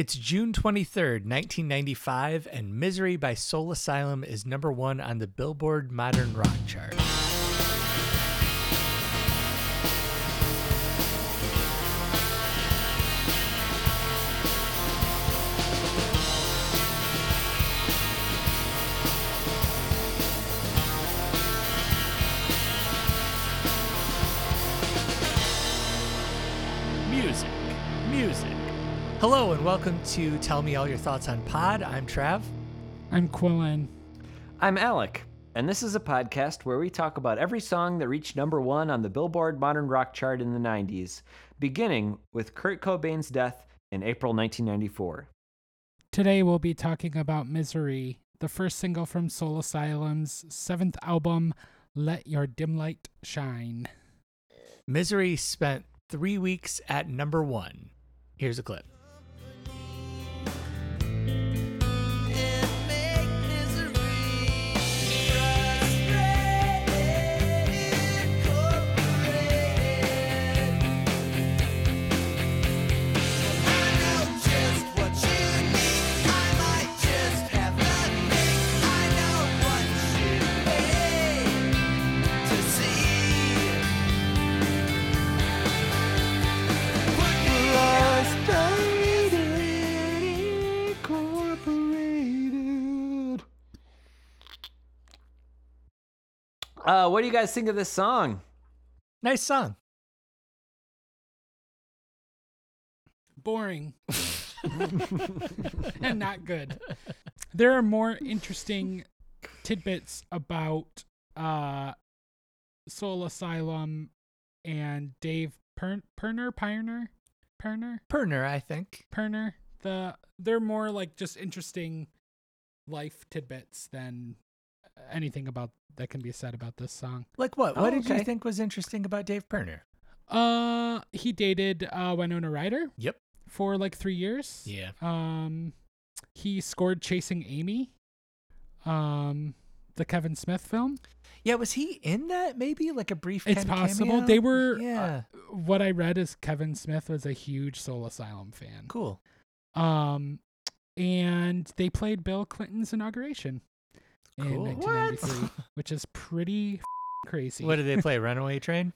It's June 23rd, 1995, and Misery by Soul Asylum is number one on the Billboard Modern Rock chart. And welcome to Tell Me All Your Thoughts on Pod. I'm Trav. I'm Quillen. I'm Alec, and this is a podcast where we talk about every song that reached number one on the Billboard Modern Rock chart in the 90s, beginning with Kurt Cobain's death in April 1994. Today we'll be talking about Misery, the first single from Soul Asylum's seventh album, Let Your Dim Light Shine. Misery spent three weeks at number one. Here's a clip. Uh, what do you guys think of this song? Nice song. Boring. and not good. There are more interesting tidbits about uh, Soul Asylum and Dave per- Pirner, Pioneer, Pirner, Pirner, I think. Pirner. The they're more like just interesting life tidbits than anything about that can be said about this song. Like what? Oh, what did you think was interesting about Dave Pirner? Uh, he dated uh Winona Ryder Yep. for like three years. Yeah. Um, he scored Chasing Amy. Um, the Kevin Smith film. Yeah, was he in that? Maybe like a brief. It's possible cameo? they were. uh, Yeah. what I read is Kevin Smith was a huge Soul Asylum fan. cool. Um, and they played Bill Clinton's inauguration in Cool. 1993, which is pretty crazy. What did they play? Runaway Train.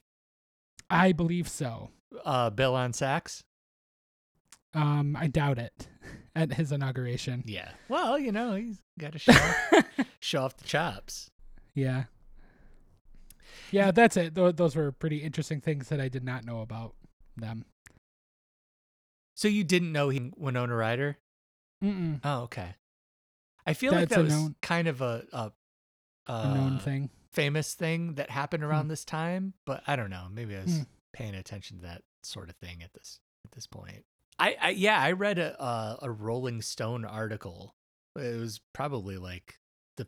I believe so. Uh, Bill on sax. Um, I doubt it at his inauguration. Yeah. Well, you know, he's got to show off, show off the chops. Yeah. Yeah, that's it. Tho- those were pretty interesting things that I did not know about them. So you didn't know he Winona Ryder? Mm-mm. Oh, okay. I feel like that was known- kind of a, a, A known uh, thing. famous thing that happened around Hmm. this time, but I don't know. Maybe I was Hmm. paying attention to that sort of thing at this at this point. I, I yeah, I read a a, a Rolling Stone article. It was probably like the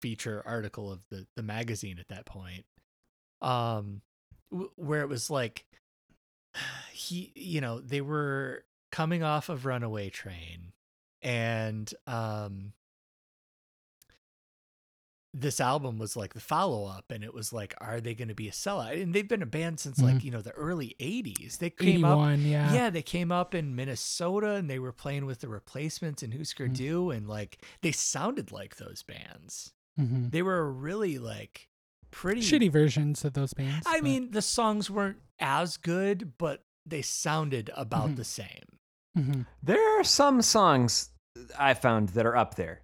feature article of the the magazine at that point. Um w- where it was like he you know, they were coming off of Runaway Train and um this album was like the follow up and it was like are they going to be a sellout and they've been a band since like Mhm. you know the early 80s they came up yeah. yeah they came up in minnesota and they were playing with the replacements and husker Mhm. du and like they sounded like those bands hmm they were really like pretty Shitty versions of those bands. i but- mean the songs weren't as good but they sounded about Mhm. the same Mhm. There are some songs I found that are up there.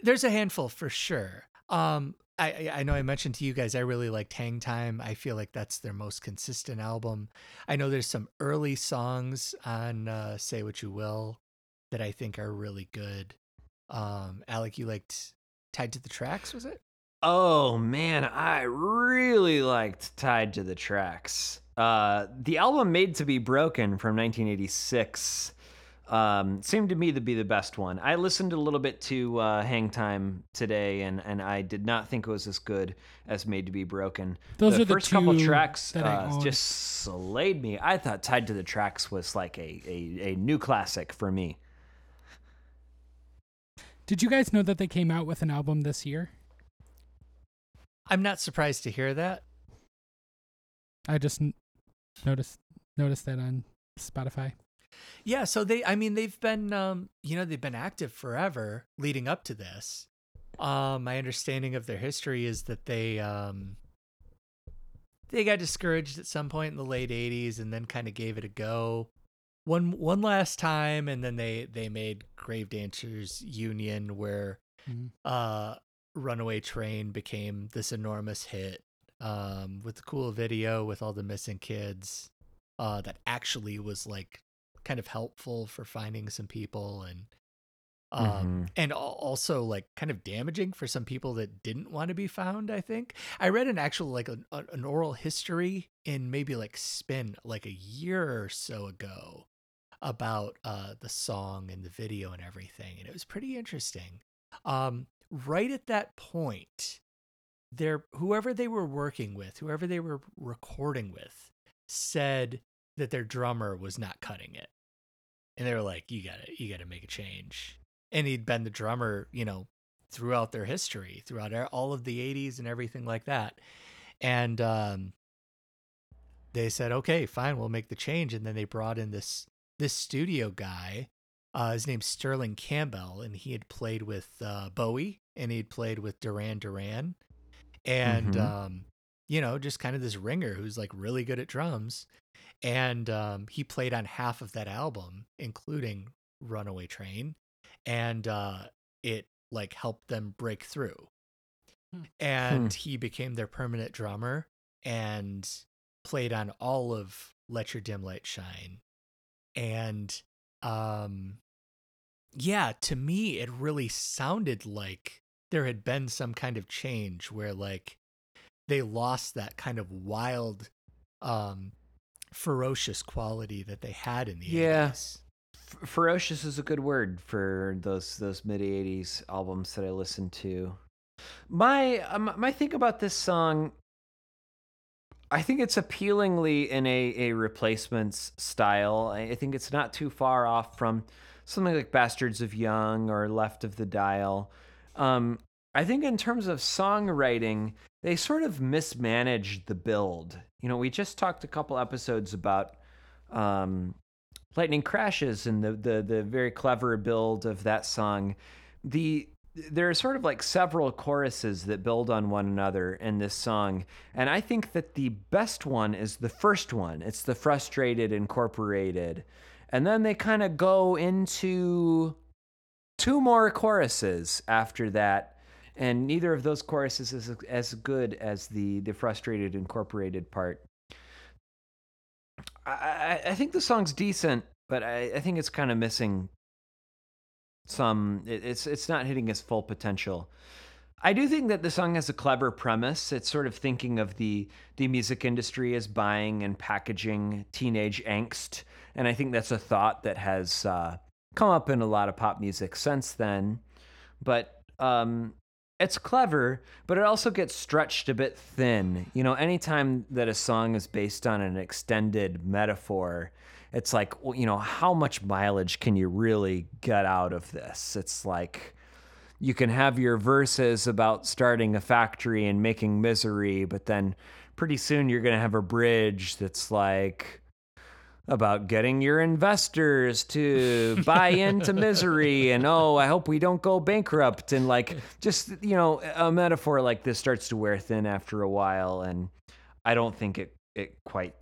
There's a handful for sure. Um, I I know I mentioned to you guys I really liked Hang Time. I feel like that's their most consistent album. I know there's some early songs on uh, Say What You Will that I think are really good. Um, Alec, you liked Tied to the Tracks, was it? Oh man, I really liked Tied to the Tracks. Uh, the album Made to Be Broken from 1986 um, seemed to me to be the best one. I listened a little bit to uh, Hang Time today, and, and I did not think it was as good as Made to Be Broken. Those the are the first couple two tracks that I uh, own. just slayed me. I thought Tied to the Tracks was like a, a, a new classic for me. Did you guys know that they came out with an album this year? I'm not surprised to hear that. I just n- noticed noticed that on Spotify. Yeah, so they I mean they've been um you know they've been active forever leading up to this. Um my understanding of their history is that they um they got discouraged at some point in the late 80s and then kind of gave it a go one one last time and then they they made Grave Dancers Union where Mhm. uh Runaway Train became this enormous hit um with the cool video with all the missing kids uh that actually was like kind of helpful for finding some people and um Mhm. and also like kind of damaging for some people that didn't want to be found i think. I read an actual like an, an oral history in maybe like spin like a year or so ago about uh the song and the video and everything and it was pretty interesting. Um right at that point their whoever they were working with whoever they were recording with said that their drummer was not cutting it and they were like you gotta you gotta make a change. And he'd been the drummer you know throughout their history throughout all of the 80s and everything like that. And um they said okay fine we'll make the change. And then they brought in this this studio guy uh his name's sterling campbell and he had played with uh bowie and he'd played with duran duran. And Mhm. um you know just kind of this ringer who's like really good at drums and um he played on half of that album including runaway train and uh it like helped them break through. Hmm. and he became their permanent drummer and played on all of let your dim light shine. And um yeah to me it really sounded like there had been some kind of change where like they lost that kind of wild um ferocious quality that they had in the Yeah. 80s. F- ferocious is a good word for those those mid '80s albums that I listened to. My um, my thing about this song, I think it's appealingly in a a replacements style. I, I think it's not too far off from something like Bastards of Young or Left of the Dial. Um, I think in terms of songwriting, they sort of mismanaged the build. You know, we just talked a couple episodes about um, lightning crashes and the, the the very clever build of that song. The there are sort of like several choruses that build on one another in this song and i think that the best one is the first one. It's the frustrated incorporated and then they kind of go into two more choruses after that and neither of those choruses is as good as the the frustrated incorporated part I, I, think the song's decent, but I, I think it's kind of missing some. It, it's it's not hitting its full potential. I do think that the song has a clever premise. It's sort of thinking of the the music industry as buying and packaging teenage angst, and I think that's a thought that has uh, come up in a lot of pop music since then. But um, it's clever, but it also gets stretched a bit thin. You know, anytime that a song is based on an extended metaphor, it's like, you know, how much mileage can you really get out of this? It's like you can have your verses about starting a factory and making misery, but then pretty soon you're going to have a bridge that's like about getting your investors to buy into misery and oh i hope we don't go bankrupt. And like just you know a metaphor like this starts to wear thin after a while. And i don't think it it quite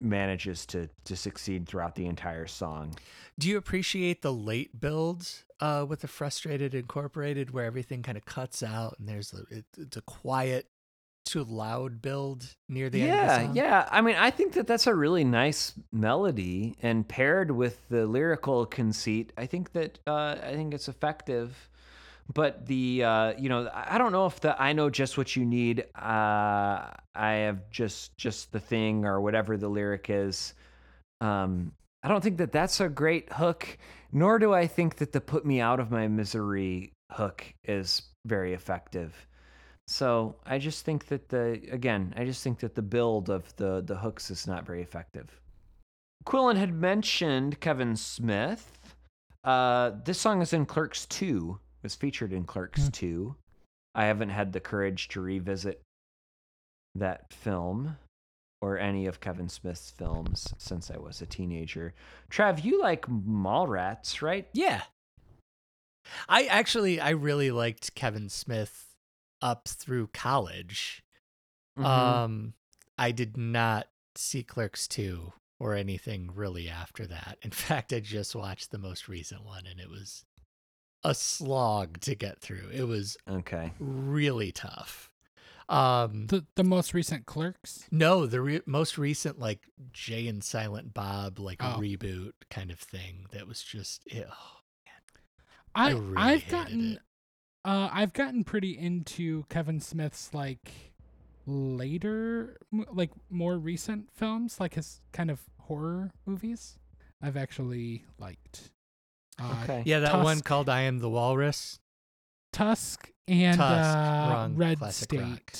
manages to to succeed throughout the entire song. Do you appreciate the late builds uh, with the frustrated incorporated, where everything kind of cuts out and there's a, it, it's a quiet to loud build near the end? Yeah yeah. I mean i think that that's a really nice melody and paired with the lyrical conceit i think that uh, i think it's effective. But the uh, you know i I don't know if the i know just what you need uh, i have just just the thing or whatever the lyric is. Um, i don't think that that's a great hook nor do i think that the put me out of my misery hook is very effective so I just think that the again, I just think that the build of the the hooks is not very effective. Quillen had mentioned Kevin Smith. Uh, this song is in Clerks 2. Was featured in Clerks Hmm. 2. I haven't had the courage to revisit that film. or any of Kevin Smith's films since I was a teenager. Trav, you like Mallrats, right? Yeah. I actually I really liked Kevin Smith up through college. Mhm. Um I did not see Clerks 2 or anything really after that. In fact, I just watched the most recent one and it was a slog to get through. It was okay. really tough. Um The the most recent Clerks. no, the re- most recent like Jay and Silent Bob like Oh. reboot kind of thing that was just it, oh, I I really I've gotten it. Uh I've gotten pretty into Kevin Smith's like later like more recent films like his kind of horror movies. I've actually liked uh, Okay. Yeah, that one called I Am the Walrus. Tusk and Tusk, uh, Red classic State. rock.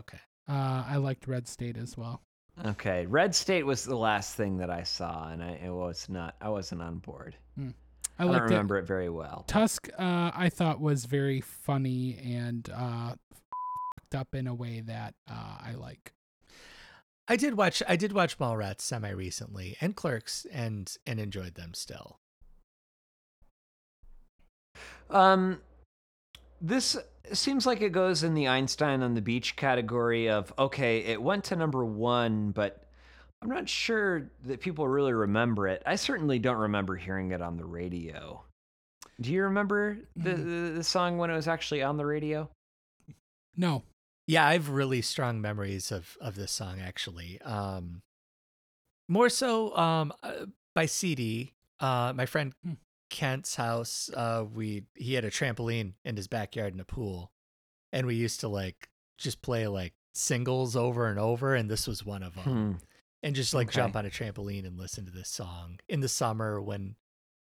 Okay. Uh, I liked Red State as well. Okay. Red State was the last thing that I saw, and I it was not. I wasn't on board. I, I, don't liked it. remember it. very well. Tusk, uh, I thought was very funny and uh, up in a way that uh, I like. I did watch I did watch Mallrats semi recently and Clerks and and enjoyed them still. Um, this seems like it goes in the Einstein on the beach category of okay, it went to number one, but I'm not sure that people really remember it. I certainly don't remember hearing it on the radio. Do you remember the, the, the song when it was actually on the radio? No, Yeah, I have really strong memories of of this song actually. Um more so um uh, by CD. Uh my friend Hmm. Kent's house, uh we he had a trampoline in his backyard and a pool. And we used to like just play like singles over and over and this was one of them. And just like Okay. jump on a trampoline and listen to this song in the summer when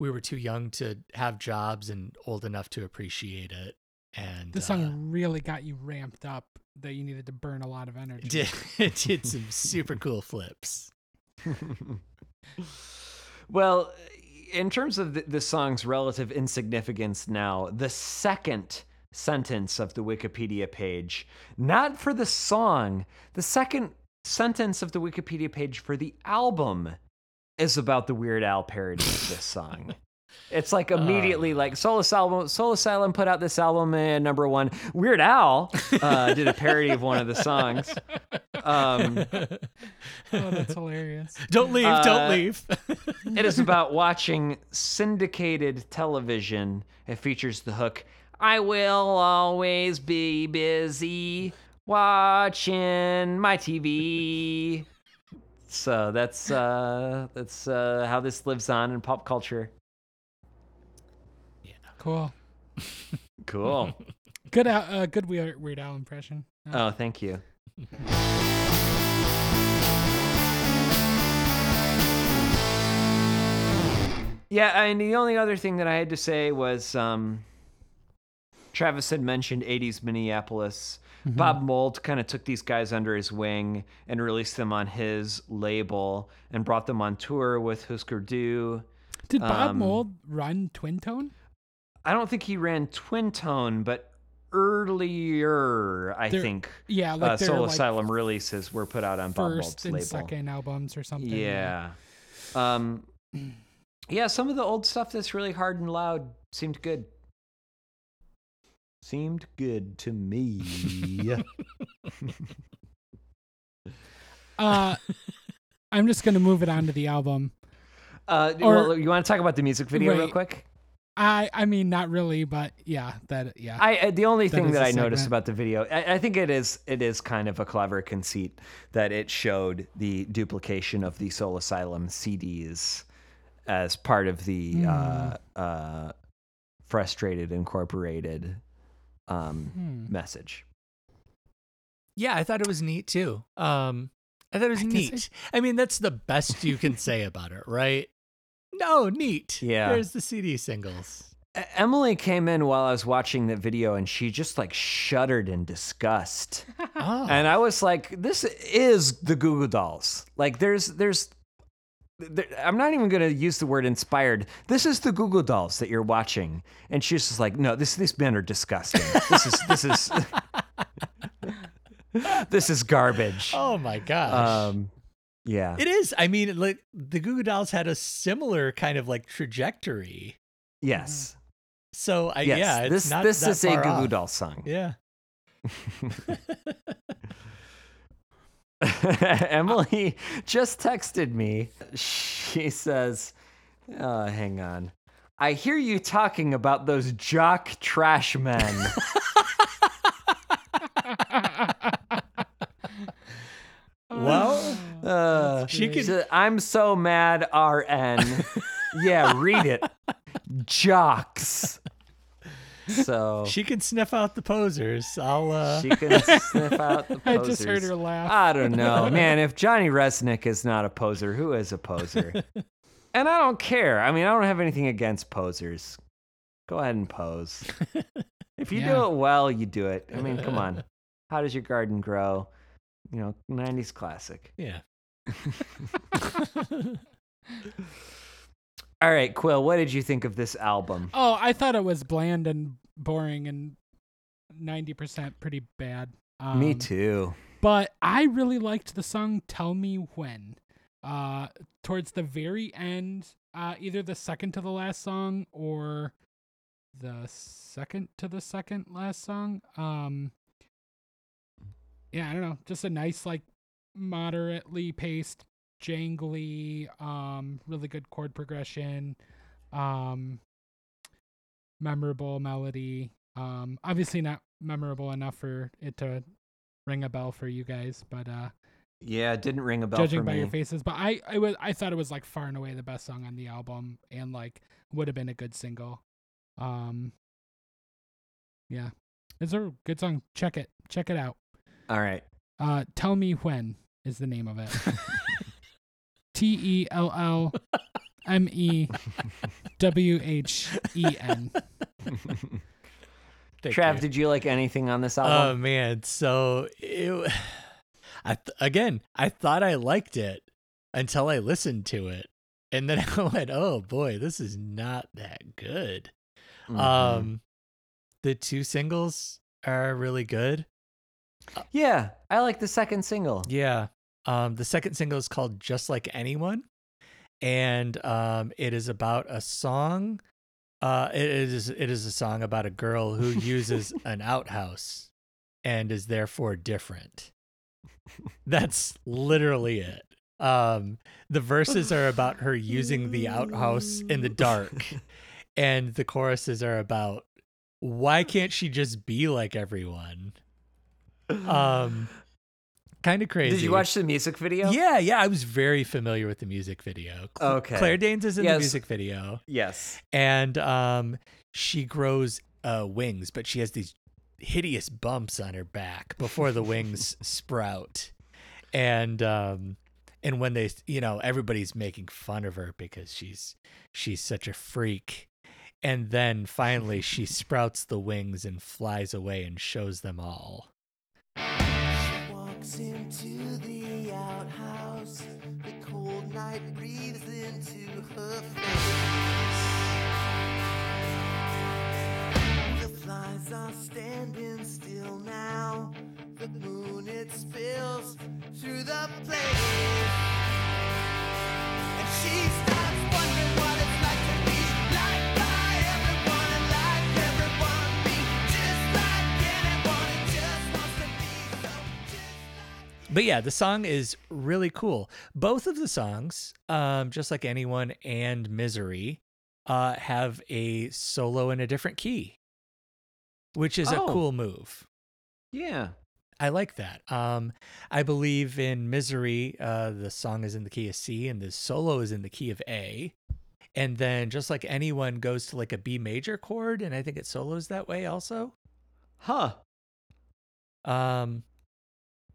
we were too young to have jobs and old enough to appreciate it. And this uh, song really got you ramped up that you needed to burn a lot of energy. did it did some super cool flips. well, in terms of the, the song's relative insignificance now, the second sentence of the Wikipedia page, not for the song, the second sentence of the Wikipedia page for the album is about the Weird Al parody of this song. It's like immediately Oh. like Soul Asylum. Soul Asylum put out this album at number one. Weird Al uh, did a parody of one of the songs. Um, oh, that's hilarious. don't leave, Uh, don't leave. It is about watching syndicated television. It features the hook, I will always be busy watching my TV. So that's uh that's uh how this lives on in pop culture. Yeah, cool. Cool. Good, uh, good Weird, Weird Al impression. Uh, oh, thank you. Yeah, and the only other thing that I had to say was um, Travis had mentioned 80s Minneapolis. Mm-hmm. Bob Mould kind of took these guys under his wing and released them on his label and brought them on tour with Hüsker Dü. Did Bob um, Mould run Twin/Tone? I don't think he ran Twin/Tone, but earlier, I They're- think, Yeah, uh, like their Soul like, Asylum releases were put out on Bob Mould's and label. second albums or something. Yeah. Um, yeah, some of the old stuff that's really hard and loud seemed good. Seemed good to me. Uh, I'm just gonna move it on to the album. uh, Or- well, you want to talk about the music video real quick? I I mean not really, but yeah, that yeah. I uh, the only That thing is that a I noticed about the video, I, I think it is it is kind of a clever conceit that it showed the duplication of the Soul Asylum CDs as part of the Hmm. uh, uh, frustrated incorporated um, Hmm. message. yeah, I thought it was neat too. Um I thought it was I neat. I mean, that's the best you can say about it, right? No, neat. Yeah. There's the CD singles. Emily came in while I was watching the video and she just like shuddered in disgust. Oh. and I was like, "This is the Goo Goo Dolls." Like, there's, there's, there, I'm not even gonna use the word inspired. This is the Goo Goo Dolls that you're watching, and she's just like, "No, this, these men are disgusting. This is, this is." this is garbage. Oh my gosh. Um, yeah. it is. I mean, like the Goo Goo Dolls had a similar kind of like trajectory. yes. So I, yes. yeah, it's this not this that is a far Goo Goo off. Doll song. Yeah. Emily just texted me. She says, uh, hang on. I hear you talking about those jock trash men. Well, Uh, She could- I'm so mad, RN. yeah, read it. Jocks. So She can sniff out the posers. I'll uh she can sniff out the posers. I just heard her laugh. I don't know, man. If Johnny Rzeznik is not a poser, who is a poser? and I don't care. I mean, I don't have anything against posers. Go ahead and pose. If you Yeah. do it well, you do it. I mean, come on. How does your garden grow? You know, 90s classic. yeah. All right, Quill, what did you think of this album? Oh, I thought it was bland and boring and 90% pretty bad. Me Um, too. But I really liked the song Tell Me When. Uh towards the very end, uh either the second to the last song or the second to the second last song. Um Yeah, I don't know. Just a nice like moderately paced, jangly, um really good chord progression. Um memorable melody. Um obviously not memorable enough for it to ring a bell for you guys, but uh Yeah, it didn't ring a bell judging by me. your faces. But I I was I thought it was like far and away the best song on the album and like would have been a good single. Um Yeah. It's a good song. Check it. Check it out. All right. Uh Tell Me When is the name of it. T E L L M E W H E N. Trav, you. did you like anything on this album? Oh man, so it, I th- again, I thought I liked it until I listened to it, and then I went, "Oh boy, this is not that good." Mhm. Um, the two singles are really good. yeah, I like the second single. Yeah. Um, the second single is called "Just Like Anyone," and um, it is about a song. Uh, it is it is a song about a girl who uses an outhouse and is therefore different. That's literally it. Um, the verses are about her using the outhouse in the dark, and the choruses are about why can't she just be like everyone? Um, kind of crazy. Did you watch the music video? Yeah, yeah, I was very familiar with the music video. Cl- Okay. Claire Danes is in Yes. the music video, Yes. and um, she grows uh, wings, but she has these hideous bumps on her back before the wings sprout, and um, and when they, you know, everybody's making fun of her because she's she's such a freak. And then finally, she sprouts the wings and flies away and shows them all. Into the outhouse. The cold night breathes into her face. The flies are standing still now. The moon it spills through the place. But yeah, the song is really cool. Both of the songs, um, just like anyone and Misery, uh, have a solo in a different key, which is Oh. a cool move. Yeah. I like that. Um, I believe in Misery, uh, the song is in the key of C and the solo is in the key of A. And then just like anyone goes to like a B major chord, and I think it solos that way also. Huh. Um,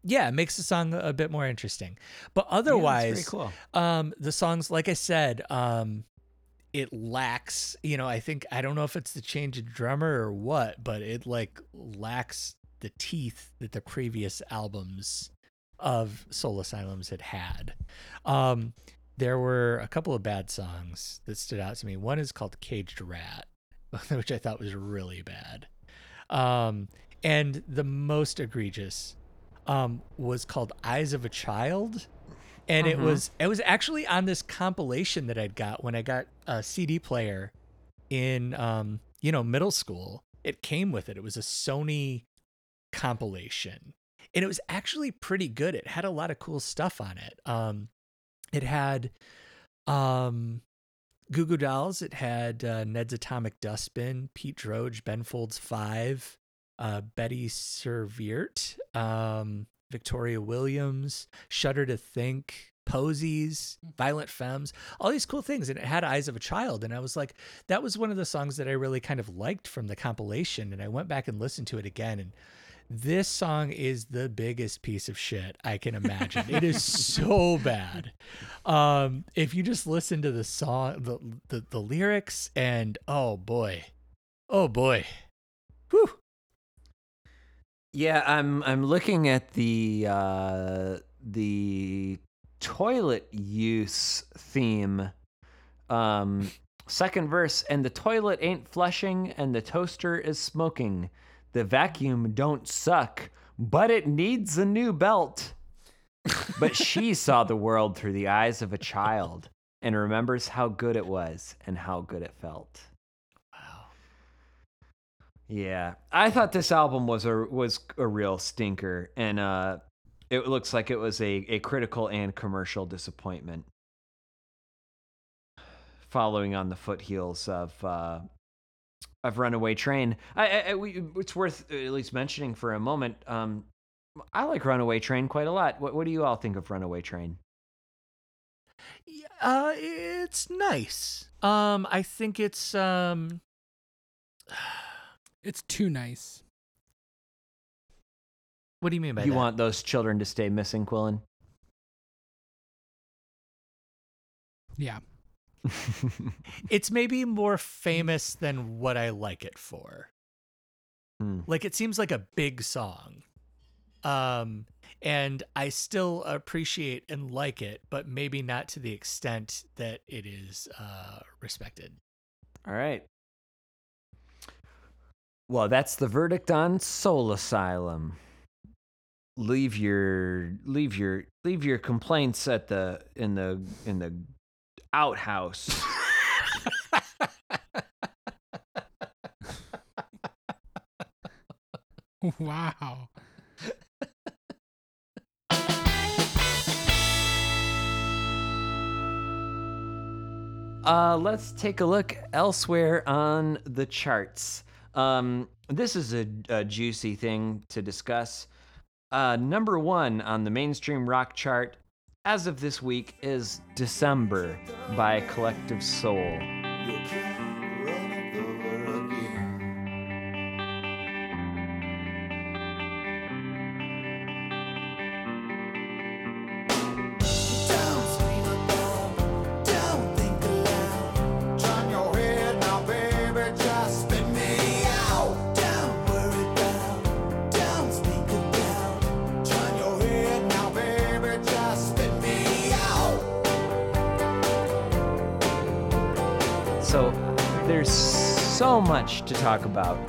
yeah, it makes the song a bit more interesting. But otherwise, very cool. um the songs like i said um it lacks you know i think i don't know if it's the change of drummer or what but it like lacks the teeth that the previous albums of soul asylums had had um there were a couple of bad songs that stood out to me one is called caged rat which i thought was really bad um and the most egregious um, was called Eyes of a Child. And it Mhm. was it was actually on this compilation that I'd got when I got a CD player in um, you know, middle school. It came with it. It was a Sony compilation. And it was actually pretty good. It had a lot of cool stuff on it. Um it had um Goo Goo Dolls, it had uh, Ned's Atomic Dustbin, Pete Droge, Ben Folds 5, uh, Betty Serveert, um, Victoria Williams, Shudder to Think, Posies, Violent Femmes, all these cool things. And it had Eyes of a Child. And I was like, that was one of the songs that I really kind of liked from the compilation. And I went back and listened to it again. And this song is the biggest piece of shit I can imagine. it is so bad. Um, if you just listen to the song, the, the the lyrics, and oh boy, oh boy. Yeah, I'm I'm looking at the uh the toilet use theme. Um second verse and the toilet ain't flushing and the toaster is smoking. The vacuum don't suck, but it needs a new belt. but she saw the world through the eyes of a child and remembers how good it was and how good it felt. Yeah, I thought this album was a was a real stinker, and uh, it looks like it was a, a critical and commercial disappointment. Following on the foothills of uh, of Runaway Train, I, I, we, it's worth at least mentioning for a moment. Um, I like Runaway Train quite a lot. What what do you all think of Runaway Train? Uh, it's nice. Um, I think it's um, It's too nice. what do you mean by you that? You want those children to stay missing, Quillen? Yeah. it's maybe more famous than what I like it for. Hmm. Like it seems like a big song. Um and I still appreciate and like it, but maybe not to the extent that it is uh respected. All right. Well, that's the verdict on Soul Asylum. Leave your leave your leave your complaints at the in the in the outhouse. wow. Uh, let's take a look elsewhere on the charts. Um, this is a, a juicy thing to discuss. Uh, number one on the mainstream rock chart as of this week is December by Collective Soul.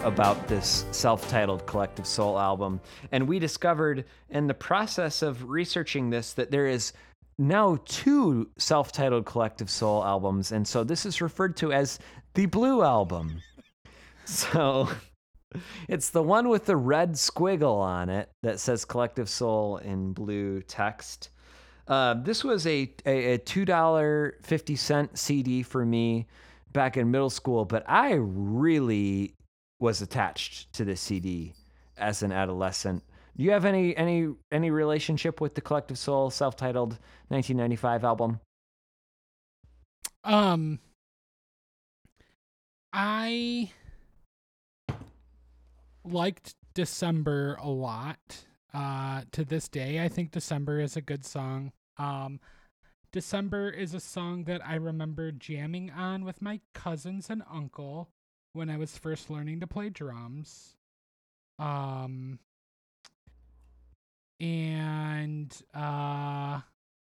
About this self-titled Collective Soul album, and we discovered in the process of researching this that there is now two self-titled Collective Soul albums, and so this is referred to as the Blue Album. So it's the one with the red squiggle on it that says Collective Soul in blue text. Uh, this was a, a, a $2.50 CD for me back in middle school, but I really was attached to this CD as an adolescent. Do you have any any any relationship with the Collective Soul self-titled 1995 album? Um I liked December a lot. Uh to this day I think December is a good song. Um December is a song that I remember jamming on with my cousins and uncle when I was first learning to play drums. Um and uh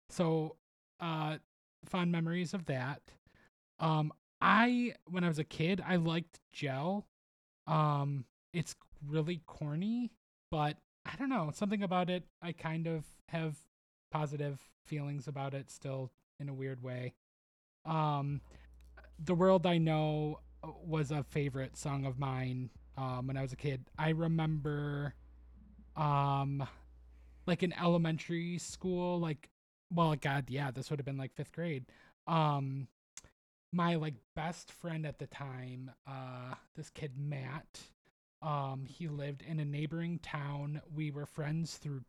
so uh fond memories of that. Um I when I was a kid, I liked Gel. Um it's really corny, but I don't know, something about it. I kind of have positive feelings about it still in a weird way. Um, the world I know was a favorite song of mine um, when I was a kid. I remember, um, like in elementary school, like, well, God, yeah, this would have been like fifth grade. Um, my like best friend at the time, uh, this kid Matt, um, he lived in a neighboring town. We were friends through.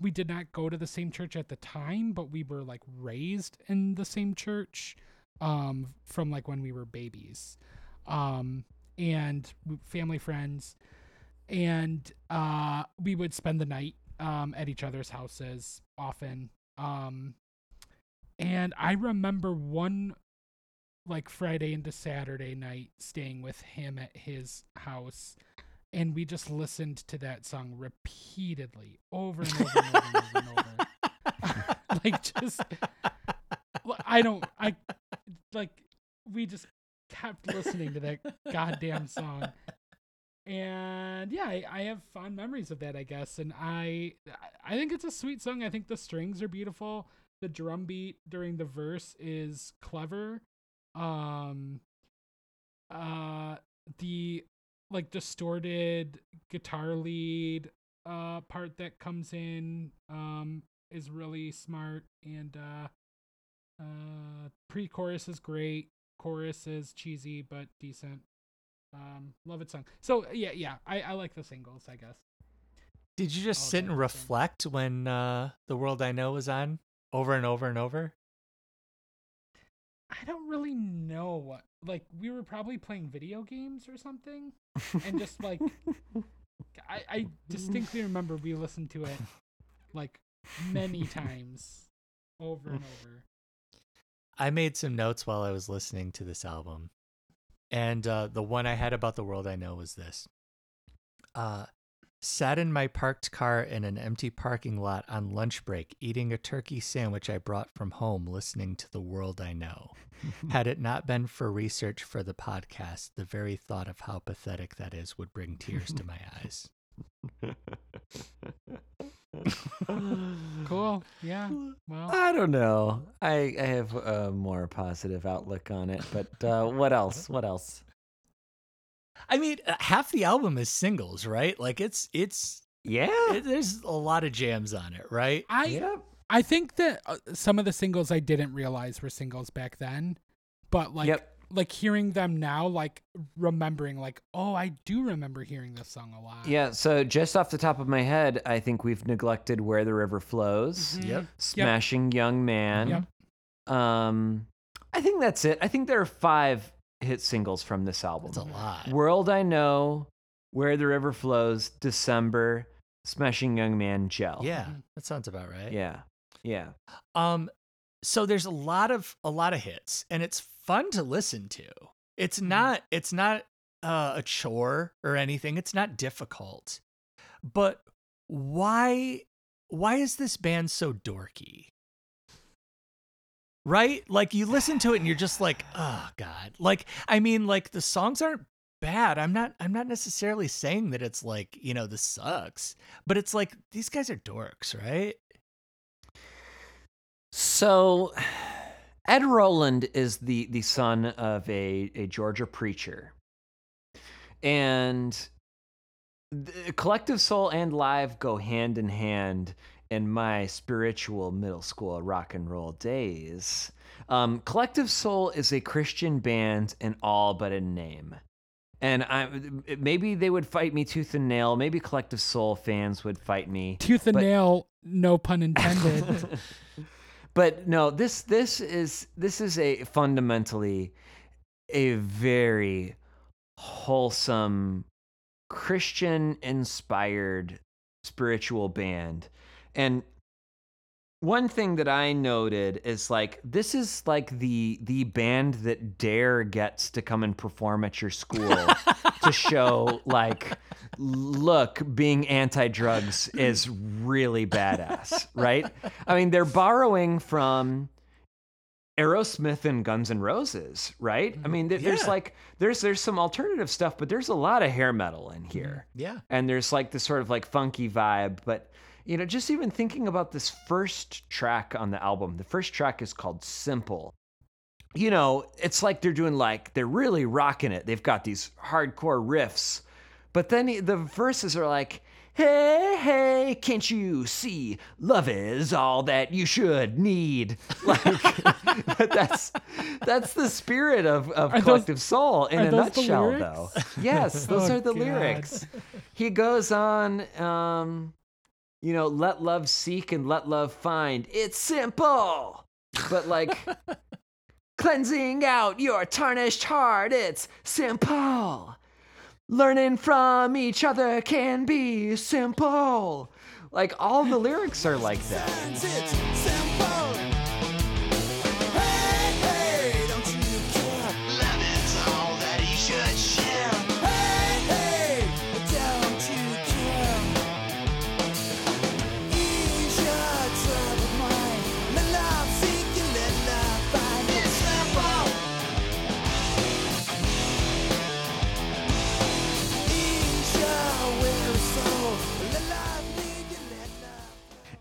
We did not go to the same church at the time, but we were like raised in the same church um from like when we were babies um and family friends and uh we would spend the night um at each other's houses often um and i remember one like friday into saturday night staying with him at his house and we just listened to that song repeatedly over and over and over and over, and over. like just I don't I like we just kept listening to that goddamn song. And yeah, I, I have fond memories of that, I guess. And I I think it's a sweet song. I think the strings are beautiful. The drum beat during the verse is clever. Um uh the like distorted guitar lead uh part that comes in um is really smart and uh uh, pre-chorus is great. Chorus is cheesy but decent. Um, love it song. So yeah, yeah, I, I like the singles. I guess. Did you just all sit and thing. reflect when uh, the world I know was on over and over and over? I don't really know what. Like we were probably playing video games or something, and just like I, I distinctly remember we listened to it like many times over and over. I made some notes while I was listening to this album. And uh, the one I had about the world I know was this. Uh, sat in my parked car in an empty parking lot on lunch break, eating a turkey sandwich I brought from home, listening to the world I know. Had it not been for research for the podcast, the very thought of how pathetic that is would bring tears to my eyes. Cool. Yeah. Well. I don't know. I, I have a more positive outlook on it, but uh, what else? What else? I mean, uh, half the album is singles, right? Like it's it's Yeah. it, there's a lot of jams on it, right? I Yep. I think that uh, some of the singles I didn't realize were singles back then, but like Yep. Like hearing them now, like remembering, like oh, I do remember hearing this song a lot. Yeah. So just off the top of my head, I think we've neglected "Where the River Flows," Mhm. Yep. "Smashing Young Man." Yep. Um, I think that's it. I think there are five hit singles from this album. It's a lot. World I Know, Where the River Flows, December, Smashing Young Man, Gel. Yeah, Mhm. that sounds about right. Yeah. Yeah. Um, so there's a lot of a lot of hits, and it's fun to listen to. It's not it's not uh, a chore or anything. It's not difficult. But why why is this band so dorky? Right? Like you listen to it and you're just like, oh god. Like I mean, like the songs aren't bad. I'm not I'm not necessarily saying that it's like, you know, this sucks. But it's like these guys are dorks, right? So, Ed Roland is the the son of a a Georgia preacher, and collective soul and live go hand in hand in my spiritual middle school rock and roll days. Um, collective soul is a Christian band in all but in name. And I maybe they would fight me tooth and nail. Maybe Collective Soul fans would fight me. Tooth and But- nail, no pun intended. but no, this this is this is a fundamentally a very wholesome Christian inspired spiritual band. And one thing that I noted is like this is like the the band that Dare gets to come and perform at your school to show like look being anti-drugs is really badass, right? I mean, they're borrowing from Aerosmith and Guns N' Roses, right? I mean, there- there's Mm-hmm. Yeah. like there's there's some alternative stuff, but there's a lot of hair metal in here. Yeah. and there's like this sort of like funky vibe but you know just even thinking about this first track on the album the first track is called simple. You know it's like they're doing like they're really rocking it. They've got these hardcore riffs but then the verses are like hey hey can't you see? Love is all that you should need. Like that's that's the spirit of, of Are those- collective soul in a nutshell though. Yes those Oh, are the God. lyrics. He goes on um you know let love seek and let love find. It's simple but like cleansing out your tarnished heart it's simple. Learning from each other can be simple. Like all the lyrics are like that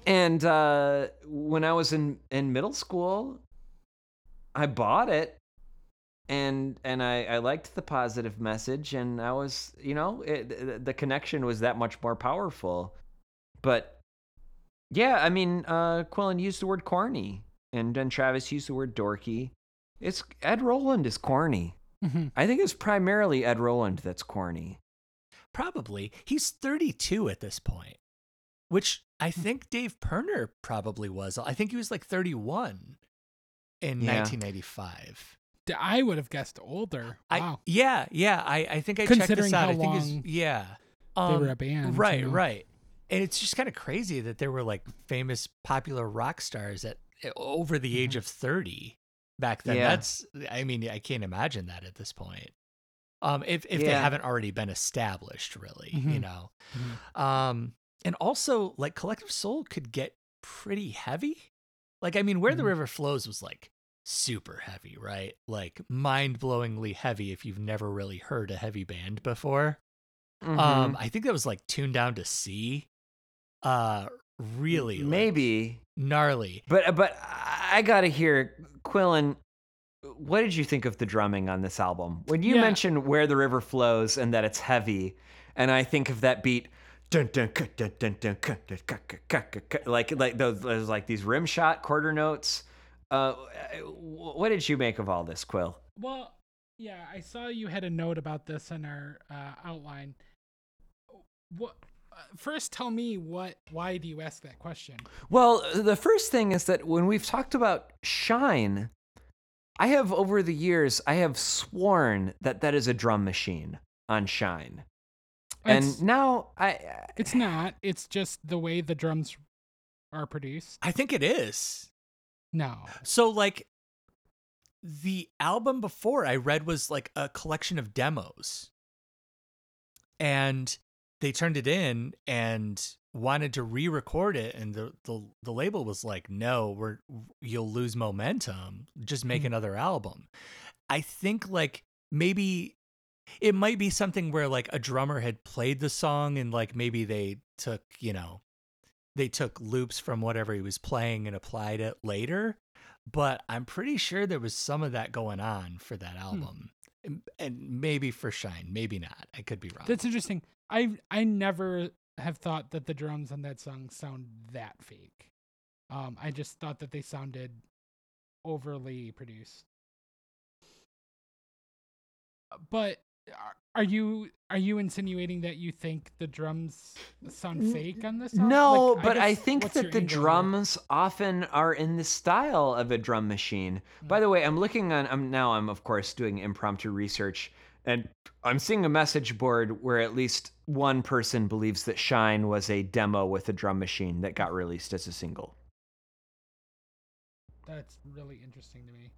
and uh when i was in in middle school i bought it and and i i liked the positive message and i was you know it, the- the connection was that much more powerful. But yeah i mean uh quillen used the word corny and then travis used the word dorky. It's ed roland is corny. Mhm. i think it's primarily ed roland that's corny. Probably. He's 32 at this point, which I think Dave Pirner probably was. I think he was like 31 in Yeah. 1995. D- I would have guessed older. I Wow. yeah, yeah. I, I think I checked Considering this out. how I think it's long yeah. they were Um, a band. you right, know? right. And it's just kind of crazy that there were like famous popular rock stars at over the age of 30 back then. Yeah. That's I mean, I can't imagine that at this point. Um if if they haven't already been established really, you Mhm. know. Um and also like Collective Soul could get pretty heavy. Like I mean, Where the Mhm. River Flows was like super heavy, right? Like mind-blowingly heavy if you've never really heard a heavy band before. Mm-hmm. Um, I think that was like tuned down to C. Uh, really, like, maybe gnarly. But but I gotta hear Quillen. What did you think of the drumming on this album? When you Yeah. mentioned where the river flows and that it's heavy, and I think of that beat, dun, dun, ka, dun, dun, dun, ka, dun, ka, ka, ka, ka, ka, like like those, those like these rim shot quarter notes. Uh, what did you make of all this, Quill? Well, yeah, I saw you had a note about this in our uh, outline. What? Uh, first, tell me what. Why do you ask that question? Well, the first thing is that when we've talked about Shine, I have over the years I have sworn that that is a drum machine on Shine. It's, and now I it's not. It's just the way the drums are produced. I think it is. No. So like the album before I read was like a collection of demos. And they turned it in and wanted to re-record it and the the, the label was like, "No, we're you'll lose momentum. Just make Hmm. another album." I think like maybe it might be something where like a drummer had played the song and like maybe they took, you know, they took loops from whatever he was playing and applied it later. But I'm pretty sure there was some of that going on for that album. And, and maybe for Shine, maybe not. I could be wrong. That's interesting. I I never have thought that the drums on that song sound that fake. Um, I just thought that they sounded overly produced. But are- are you are you insinuating that you think the drums sound fake on this song? No, Like, but I guess think that the angle here? drums often are in the style of a drum machine. By Mm. the way, I'm looking on I'm now I'm of course doing impromptu research and I'm seeing a message board where at least one person believes that Shine was a demo with a drum machine that got released as a single. That's really interesting to me.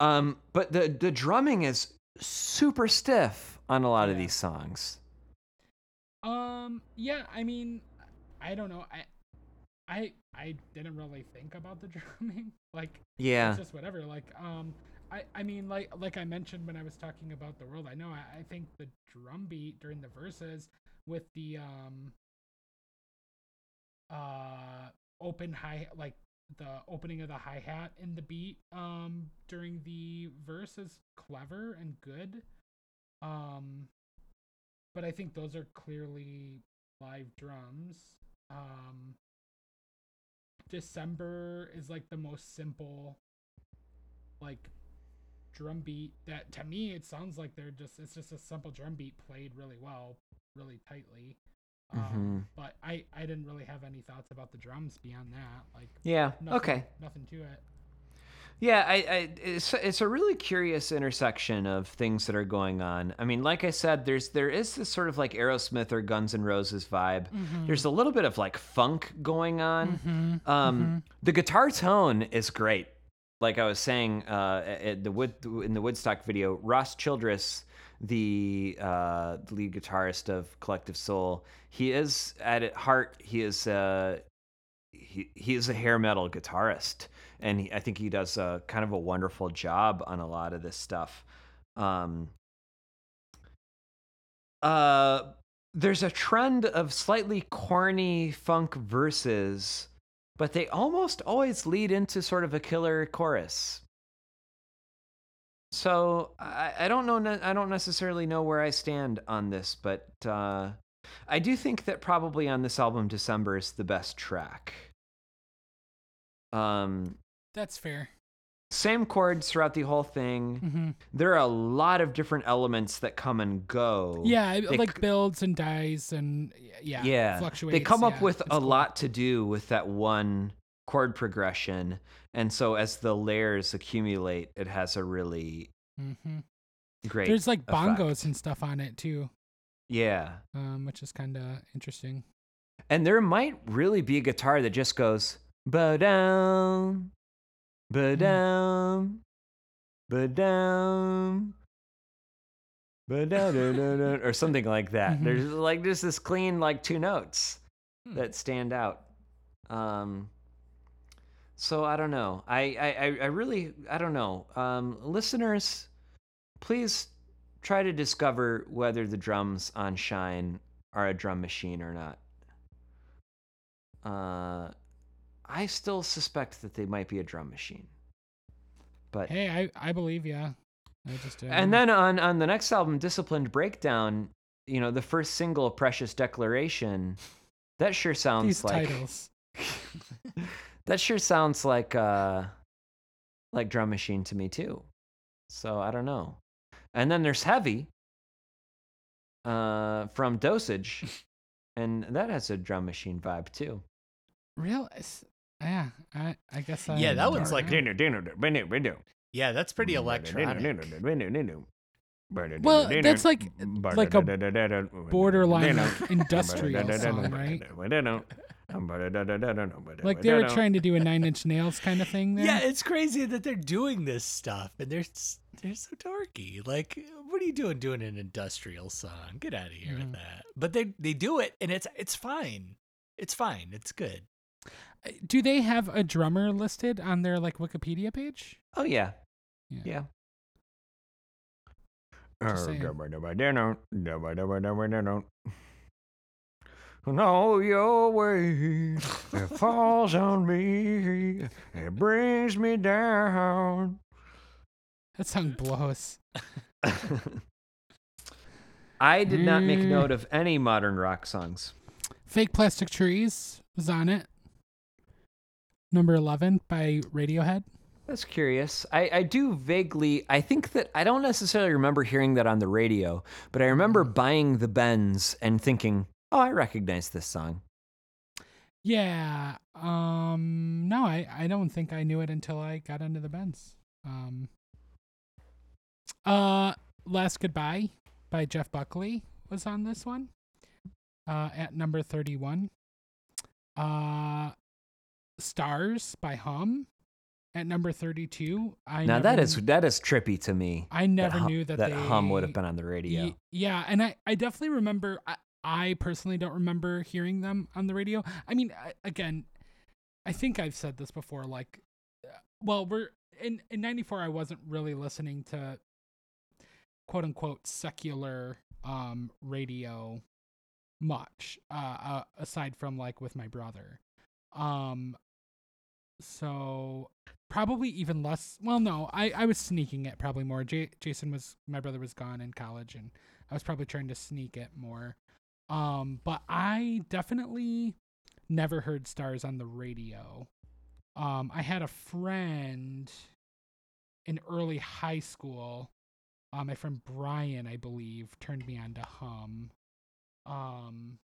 Um, but the the drumming is super stiff on a lot of these songs. Um, yeah, I mean, I don't know. I I I didn't really think about the drumming. Like Yeah. it's just whatever. Like um I, I mean like like I mentioned when I was talking about the world, I know I, I think the drum beat during the verses with the um uh open high like the opening of the hi hat in the beat um during the verse is clever and good. Um but I think those are clearly live drums. Um December is like the most simple like drum beat that to me it sounds like they're just it's just a simple drum beat played really well, really tightly. Um, but I I didn't really have any thoughts about the drums beyond that. Like Yeah. nothing, Okay. nothing to it. Yeah, I, I it's it's a really curious intersection of things that are going on. I mean, like I said, there's there is this sort of like Aerosmith or Guns N' Roses vibe. There's a little bit of like funk going on. Um, The guitar tone is great. Like I was saying, uh, the Wood in the Woodstock video, Ross Childress, the uh, lead guitarist of Collective Soul, he is at heart he is uh, he he is a hair metal guitarist, and he, I think he does a kind of a wonderful job on a lot of this stuff. Um, uh, there's a trend of slightly corny funk verses, but they almost always lead into sort of a killer chorus. So I, I don't know. I don't necessarily know where I stand on this, but uh, I do think that probably on this album, December is the best track. Um, That's fair. Same chords throughout the whole thing. hmm There are a lot of different elements that come and go. Yeah, They like builds and dies and yeah, yeah, fluctuates. They come up yeah, with a cool. lot to do with that one chord progression, and so as the layers accumulate, it has a really mm-hmm. great. There's like bongos effect. and stuff on it too, yeah, um, which is kind of interesting. and there might really be a guitar that just goes ba down, ba down, ba down. Ba-da-da-da-da, or something like that. Mhm. There's like just this clean like two notes Hmm. that stand out. Um, so I don't know. I, I I I really I don't know. Um, listeners, please try to discover whether the drums on Shine are a drum machine or not. Uh, I still suspect that they might be a drum machine. But Hey, I I believe yeah. I just uh, and then on on the next album, Disciplined Breakdown, you know, the first single, Precious Declaration, that sure sounds these like titles. that sure sounds like uh like drum machine to me too. So I don't know. And then there's Heavy uh from Dosage. And that has a drum machine vibe too. Real, yeah. I I guess I. Yeah, that one's like- Yeah, that's pretty electronic. Well, that's like- like a borderline, like, industrial song, right? Like they were trying to do a Nine Inch Nails kind of thing. There. Yeah, it's crazy that they're doing this stuff and they're they're so dorky. Like, what are you doing doing an industrial song? Get out of here with mm-hmm. that. But they they do it and it's it's fine. It's fine. It's good. Do they have a drummer listed on their like Wikipedia page? Oh yeah. Yeah. Yeah. Just saying. Know your way, it falls on me, it brings me down. That song blows. I did not make Mm. note of any modern rock songs. Fake Plastic Trees was on it. Number 11 by Radiohead. That's curious. I, I do vaguely, I think that I don't necessarily remember hearing that on the radio, but I remember buying the Bends and thinking, oh, I recognize this song. Yeah. Um no, I I don't think I knew it until I got into the Bends. Um Uh Last Goodbye by Jeff Buckley was on this one. Uh at number 31. Uh Stars by Hum at number 32. I now that is kn- that is trippy to me. I never hum, knew that that they, hum would have been on the radio. Ye- yeah, and I, I definitely remember. I, I personally don't remember hearing them on the radio. I mean, I, again, I think I've said this before. Like, uh, well, we're in in '94. I wasn't really listening to quote unquote secular um radio much uh, uh aside from like with my brother um so probably even less well no i i was sneaking it probably more. J- jason was my brother was gone in college and i was probably trying to sneak it more. Um but i definitely never heard stars on the radio. Um i had a friend in early high school uh, my friend brian i believe turned me on to hum. Um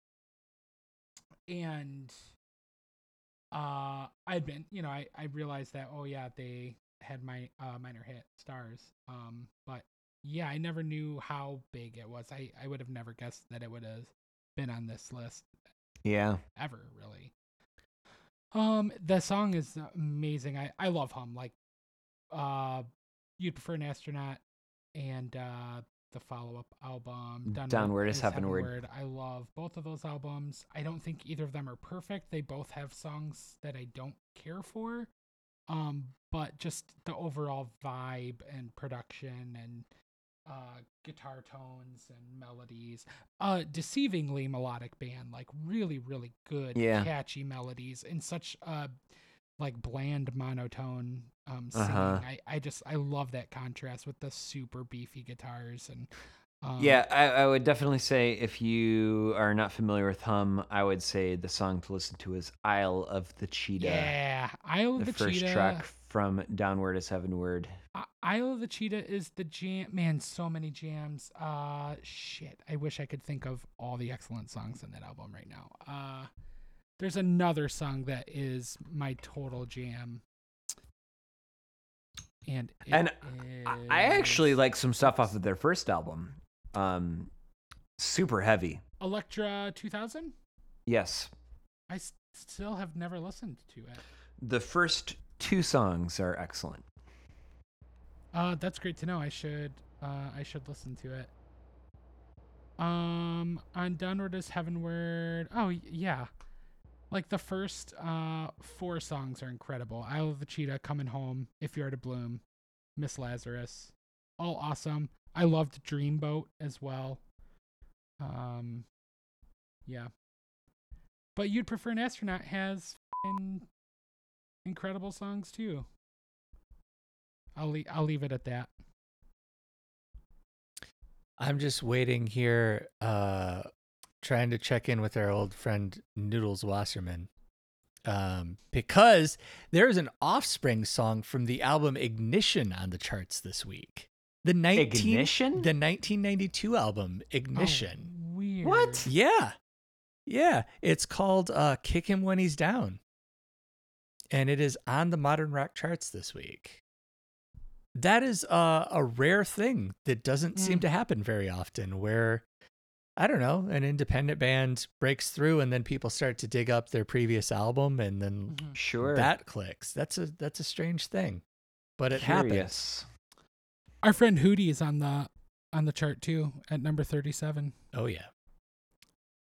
and uh i'd been you know i i realized that oh yeah they had my uh minor hit stars. Um but yeah i never knew how big it was. I i would have never guessed that it would have been on this list Yeah. ever really. Um the song is amazing. I i love hum. Like uh you'd prefer an astronaut and uh the follow-up album Downward is Heavenward. i love both of those albums i don't think either of them are perfect they both have songs that i don't care for um but just the overall vibe and production and uh guitar tones and melodies uh deceivingly melodic band like really really good Yeah. catchy melodies in such uh like bland monotone um singing Uh-huh. i i just i love that contrast with the super beefy guitars and um, Yeah, I, I would definitely say if you are not familiar with Hum, I would say the song to listen to is Isle of the Cheetah. yeah isle of The, the, first cheetah track from Downward is Heavenward. I- Isle of the Cheetah is the jam. Man, so many jams. Uh, shit. I wish I could think of all the excellent songs in that album right now. Uh, there's another song that is my total jam. And And I, I actually like some stuff off of their first album. Um, super heavy. Electra 2000. Yes, I still have never listened to it. the first two songs are excellent. Uh, that's great to know. I should uh I should listen to it. Um, on Downward is Heavenward. Oh yeah, like the first uh four songs are incredible. Isle of the Cheetah, Coming Home, If You're to Bloom, Miss Lazarus, all awesome. I loved Dreamboat as well. Um, yeah, but you'd prefer an astronaut has incredible songs too. I'll le- I'll leave it at that. I'm just waiting here, uh, trying to check in with our old friend Noodles Wasserman. Um, because there's an offspring song from the album Ignition on the charts this week. The 19, Ignition? The 1992 album Oh, Ignition. weird. What? Yeah. Yeah. It's called uh, Kick Him When He's Down. And it is on the modern rock charts this week. That is uh, a rare thing that doesn't seem Mm. to happen very often where I don't know, an independent band breaks through and then people start to dig up their previous album and then Mhm. Sure. that clicks. That's a that's a strange thing. But it happens. Our friend Hootie is on the on the chart too at number 37 Oh yeah.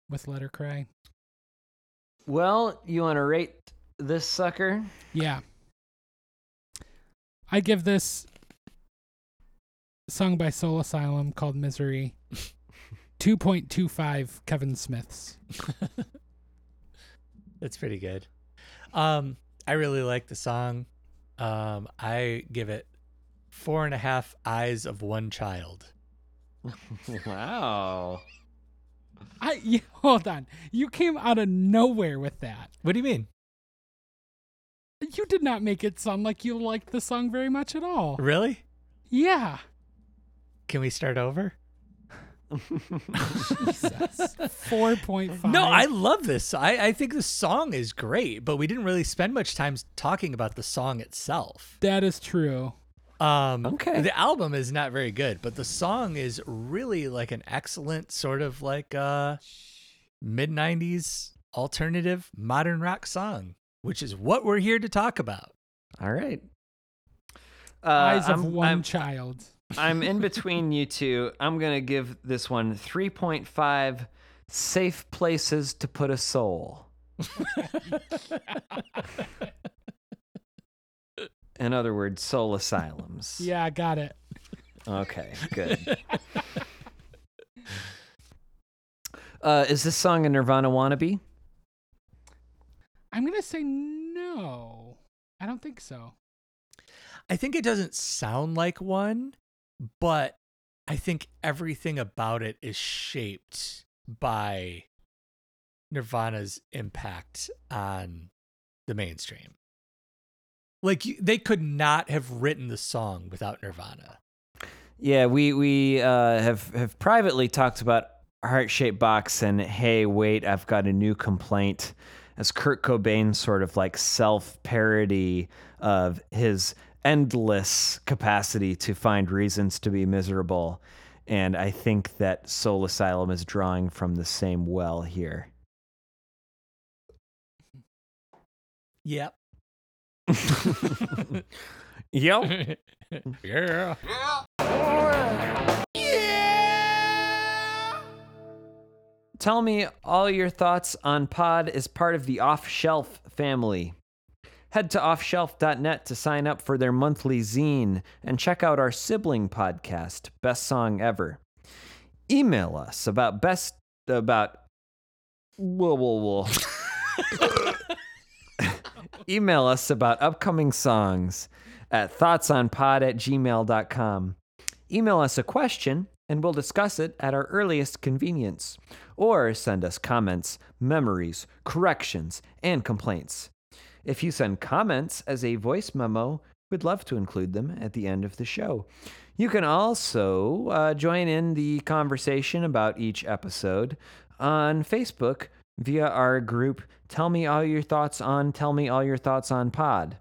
with Let Her Cry. Well, you want to rate this sucker? Yeah. I give this song by Soul Asylum called Misery 2.25 Kevin Smiths. That's pretty good. Um, I really like the song. Um, I give it four and a half eyes of one child. wow. I yeah, hold on. You came out of nowhere with that. What do you mean? You did not make it sound like you liked the song very much at all. Really? Yeah. Can we start over? Jesus. 4.5. No, I love this. I, I think the song is great, but we didn't really spend much time talking about the song itself. That is true. Um, Okay. The album is not very good, but the song is really like an excellent sort of like uh, mid 90s alternative modern rock song, which is what we're here to talk about. All right. Uh, Eyes of I'm, one I'm, child. I'm in between you two. I'm going to give this one 3.5 safe places to put a soul. In other words, soul asylums. yeah, I got it. Okay, good. uh, is this song a Nirvana wannabe? I'm gonna say no. I don't think so. I think it doesn't sound like one, but I think everything about it is shaped by Nirvana's impact on the mainstream. Like they could not have written the song without Nirvana. Yeah, we we uh, have have privately talked about heart shaped box and hey, wait, I've got a new complaint. As Kurt Cobain sort of like self parody of his endless capacity to find reasons to be miserable. And I think that Soul Asylum is drawing from the same well here. Yep. Yep. yeah. Yeah. Tell me all your thoughts on Pod as part of the Off Shelf family. Head to offshelf.net to sign up for their monthly zine and check out our sibling podcast, Best Song Ever. Email us about best about whoa whoa whoa. Email us about upcoming songs at thoughtsonpod at gmail.com. Email us a question and we'll discuss it at our earliest convenience. Or send us comments, memories, corrections, and complaints. If you send comments as a voice memo, we'd love to include them at the end of the show. You can also uh, join in the conversation about each episode on Facebook via our group Tell Me All Your Thoughts on Tell Me All Your Thoughts on Pod.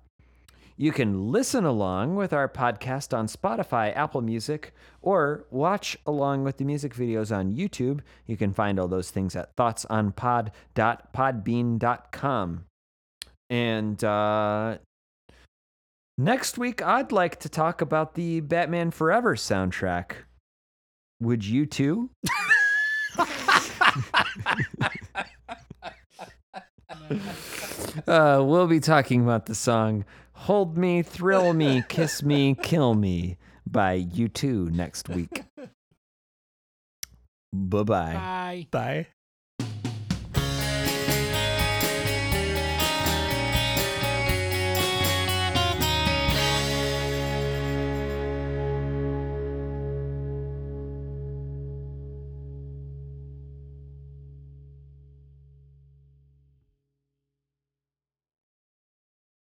You can listen along with our podcast on Spotify, Apple Music, or watch along with the music videos on YouTube. You can find all those things at thoughtsonpod.podbean.com. And uh, next week, I'd like to talk about the Batman Forever soundtrack. Would you too? Uh, we'll be talking about the song Hold Me, Thrill Me, Kiss Me, Kill Me by U2 next week. Bye bye. Bye. Bye.